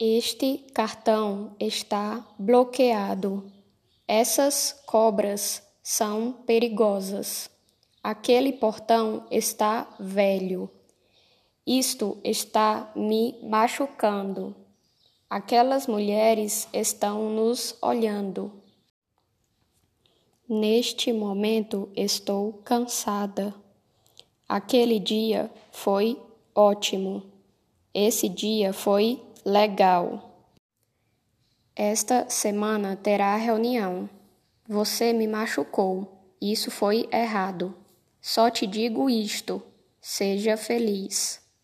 Este cartão está bloqueado. Essas cobras são perigosas. Aquele portão está velho. Isto está me machucando. Aquelas mulheres estão nos olhando. Neste momento estou cansada. Aquele dia foi ótimo. Esse dia foi legal. Esta semana terá reunião. Você me machucou. Isso foi errado. Só te digo isto: seja feliz.